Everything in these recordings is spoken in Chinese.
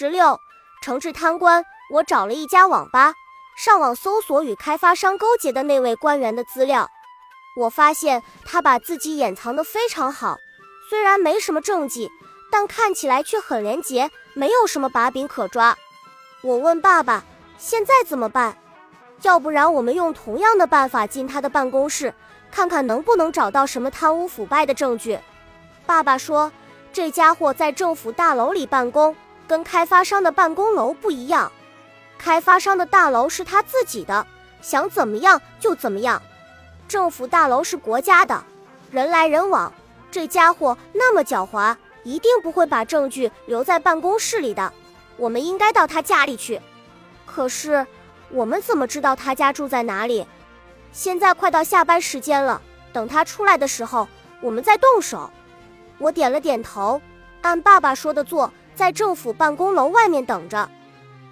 十六，惩治贪官。我找了一家网吧，上网搜索与开发商勾结的那位官员的资料。我发现他把自己掩藏得非常好，虽然没什么政绩，但看起来却很廉洁，没有什么把柄可抓。我问爸爸：“现在怎么办？要不然我们用同样的办法进他的办公室，看看能不能找到什么贪污腐败的证据。”爸爸说：“这家伙在政府大楼里办公，跟开发商的办公楼不一样。开发商的大楼是他自己的，想怎么样就怎么样。政府大楼是国家的，人来人往。这家伙那么狡猾，一定不会把证据留在办公室里的。我们应该到他家里去。可是，我们怎么知道他家住在哪里？现在快到下班时间了，等他出来的时候，我们再动手。”我点了点头，按爸爸说的做，在政府办公楼外面等着。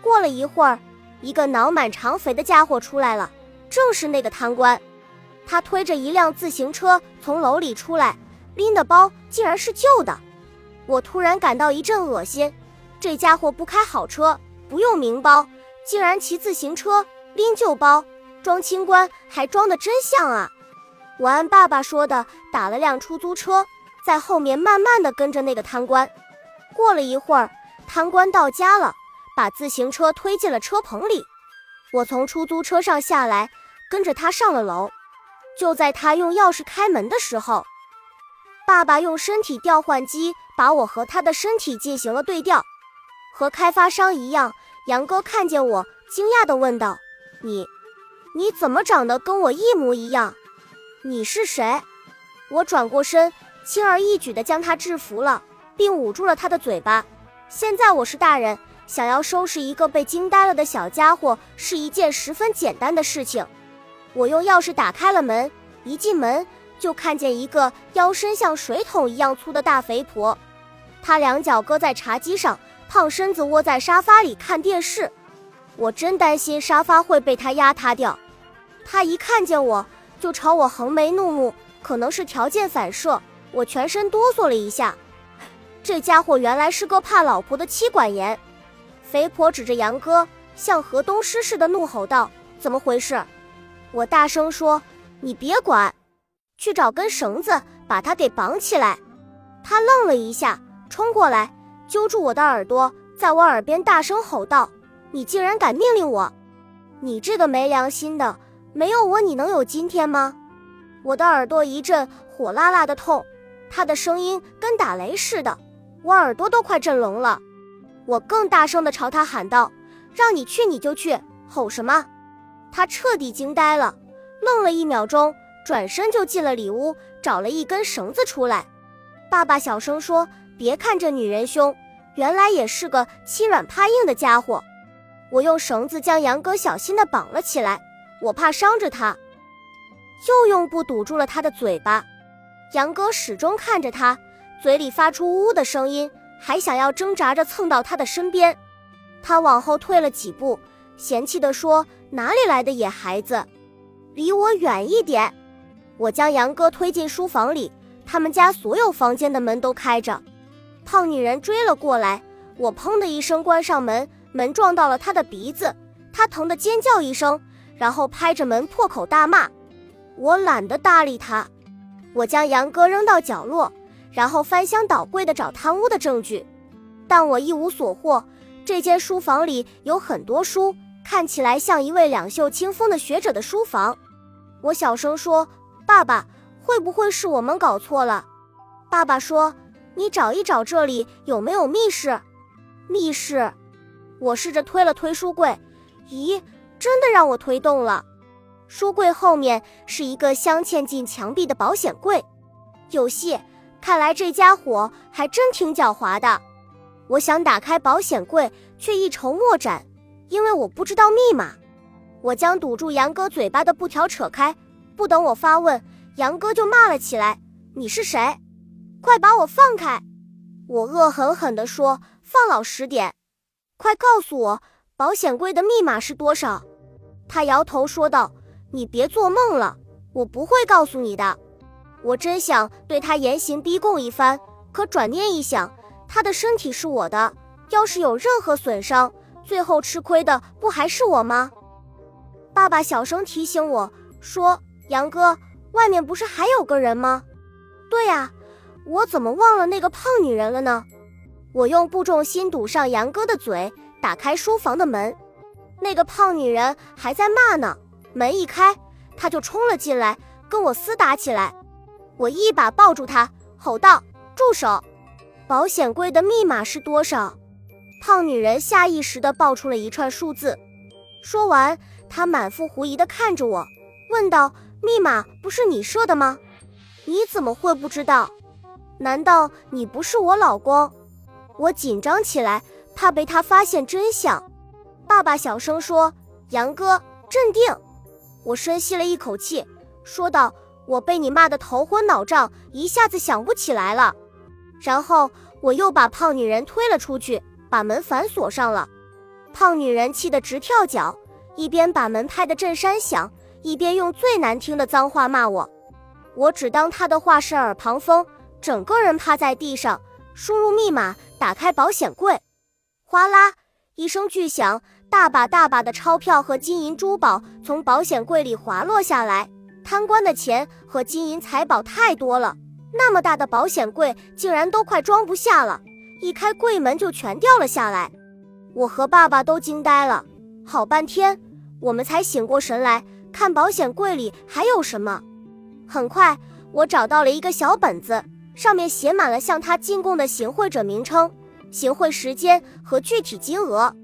过了一会儿，一个脑满肠肥的家伙出来了，正是那个贪官。他推着一辆自行车从楼里出来，拎的包竟然是旧的。我突然感到一阵恶心，这家伙不开好车，不用名包，竟然骑自行车拎旧包，装清官还装的真像啊！我按爸爸说的打了辆出租车。在后面慢慢的跟着那个贪官，过了一会儿，贪官到家了，把自行车推进了车棚里。我从出租车上下来，跟着他上了楼。就在他用钥匙开门的时候，爸爸用身体调换机把我和他的身体进行了对调。和开发商一样，杨哥看见我，惊讶地问道：“你，你怎么长得跟我一模一样？你是谁？”我转过身。轻而易举地将他制服了，并捂住了他的嘴巴。现在我是大人，想要收拾一个被惊呆了的小家伙是一件十分简单的事情。我用钥匙打开了门，一进门就看见一个腰身像水桶一样粗的大肥婆，她两脚搁在茶几上，胖身子窝在沙发里看电视。我真担心沙发会被她压塌掉。她一看见我就朝我横眉怒目，可能是条件反射。我全身哆嗦了一下，这家伙原来是个怕老婆的妻管严。肥婆指着杨哥，像河东狮似的怒吼道：“怎么回事？”我大声说：“你别管，去找根绳子把他给绑起来。”他愣了一下，冲过来揪住我的耳朵，在我耳边大声吼道：“你竟然敢命令我！你这个没良心的，没有我你能有今天吗？”我的耳朵一阵火辣辣的痛。他的声音跟打雷似的，我耳朵都快震聋了。我更大声地朝他喊道：“让你去你就去，吼什么？”他彻底惊呆了，愣了一秒钟，转身就进了里屋，找了一根绳子出来。爸爸小声说：“别看这女人凶，原来也是个欺软怕硬的家伙。”我用绳子将杨哥小心地绑了起来，我怕伤着他，又用布堵住了他的嘴巴。杨哥始终看着他，嘴里发出呜呜的声音，还想要挣扎着蹭到他的身边。他往后退了几步，嫌弃地说：“哪里来的野孩子，离我远一点！”我将杨哥推进书房里，他们家所有房间的门都开着。胖女人追了过来，我砰的一声关上门，门撞到了她的鼻子，她疼得尖叫一声，然后拍着门破口大骂。我懒得搭理她。我将杨哥扔到角落，然后翻箱倒柜的找贪污的证据，但我一无所获。这间书房里有很多书，看起来像一位两袖清风的学者的书房。我小声说：“爸爸，会不会是我们搞错了？”爸爸说：“你找一找这里有没有密室。”密室。我试着推了推书柜，咦，真的让我推动了。书柜后面是一个镶嵌进墙壁的保险柜，有戏！看来这家伙还真挺狡猾的。我想打开保险柜，却一筹莫展，因为我不知道密码。我将堵住杨哥嘴巴的布条扯开，不等我发问，杨哥就骂了起来：“你是谁？快把我放开！”我恶狠狠地说：“放老实点，快告诉我保险柜的密码是多少。”他摇头说道。你别做梦了，我不会告诉你的。我真想对他严刑逼供一番，可转念一想，他的身体是我的，要是有任何损伤，最后吃亏的不还是我吗？爸爸小声提醒我说：“杨哥，外面不是还有个人吗？”对呀，我怎么忘了那个胖女人了呢？我用负重心堵上杨哥的嘴，打开书房的门。那个胖女人还在骂呢。门一开，她就冲了进来，跟我厮打起来。我一把抱住她，吼道：“住手！保险柜的密码是多少？”胖女人下意识地报出了一串数字。说完，她满腹狐疑地看着我，问道：“密码不是你设的吗？你怎么会不知道？难道你不是我老公？”我紧张起来，怕被他发现真相。爸爸小声说：“杨哥，镇定。”我深吸了一口气，说道：“我被你骂得头昏脑胀，一下子想不起来了。”然后我又把胖女人推了出去，把门反锁上了。胖女人气得直跳脚，一边把门拍得震山响，一边用最难听的脏话骂我。我只当她的话是耳旁风，整个人趴在地上，输入密码。打开保险柜，哗啦一声巨响，大把大把的钞票和金银珠宝从保险柜里滑落下来。贪官的钱和金银财宝太多了，那么大的保险柜竟然都快装不下了，一开柜门就全掉了下来。我和爸爸都惊呆了，好半天我们才醒过神来，看保险柜里还有什么。很快，我找到了一个小本子。上面写满了向他进贡的行贿者名称、行贿时间和具体金额。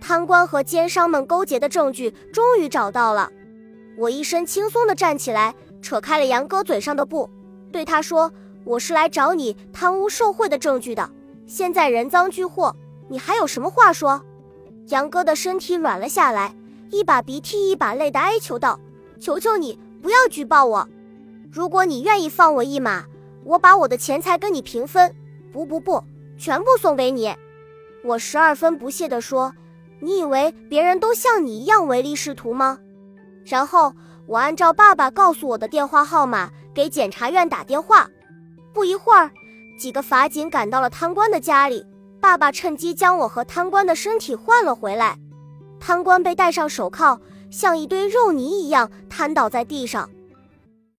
贪官和奸商们勾结的证据终于找到了。我一身轻松地站起来，扯开了杨哥嘴上的布，对他说：“我是来找你贪污受贿的证据的。现在人赃俱获，你还有什么话说？”杨哥的身体软了下来，一把鼻涕一把泪地哀求道：“求求你不要举报我，如果你愿意放我一马。”我把我的钱财跟你平分，不不不，全部送给你。我十二分不屑地说：“你以为别人都像你一样唯利是图吗？”然后我按照爸爸告诉我的电话号码给检察院打电话。不一会儿，几个法警赶到了贪官的家里，爸爸趁机将我和贪官的身体换了回来。贪官被戴上手铐，像一堆肉泥一样瘫倒在地上。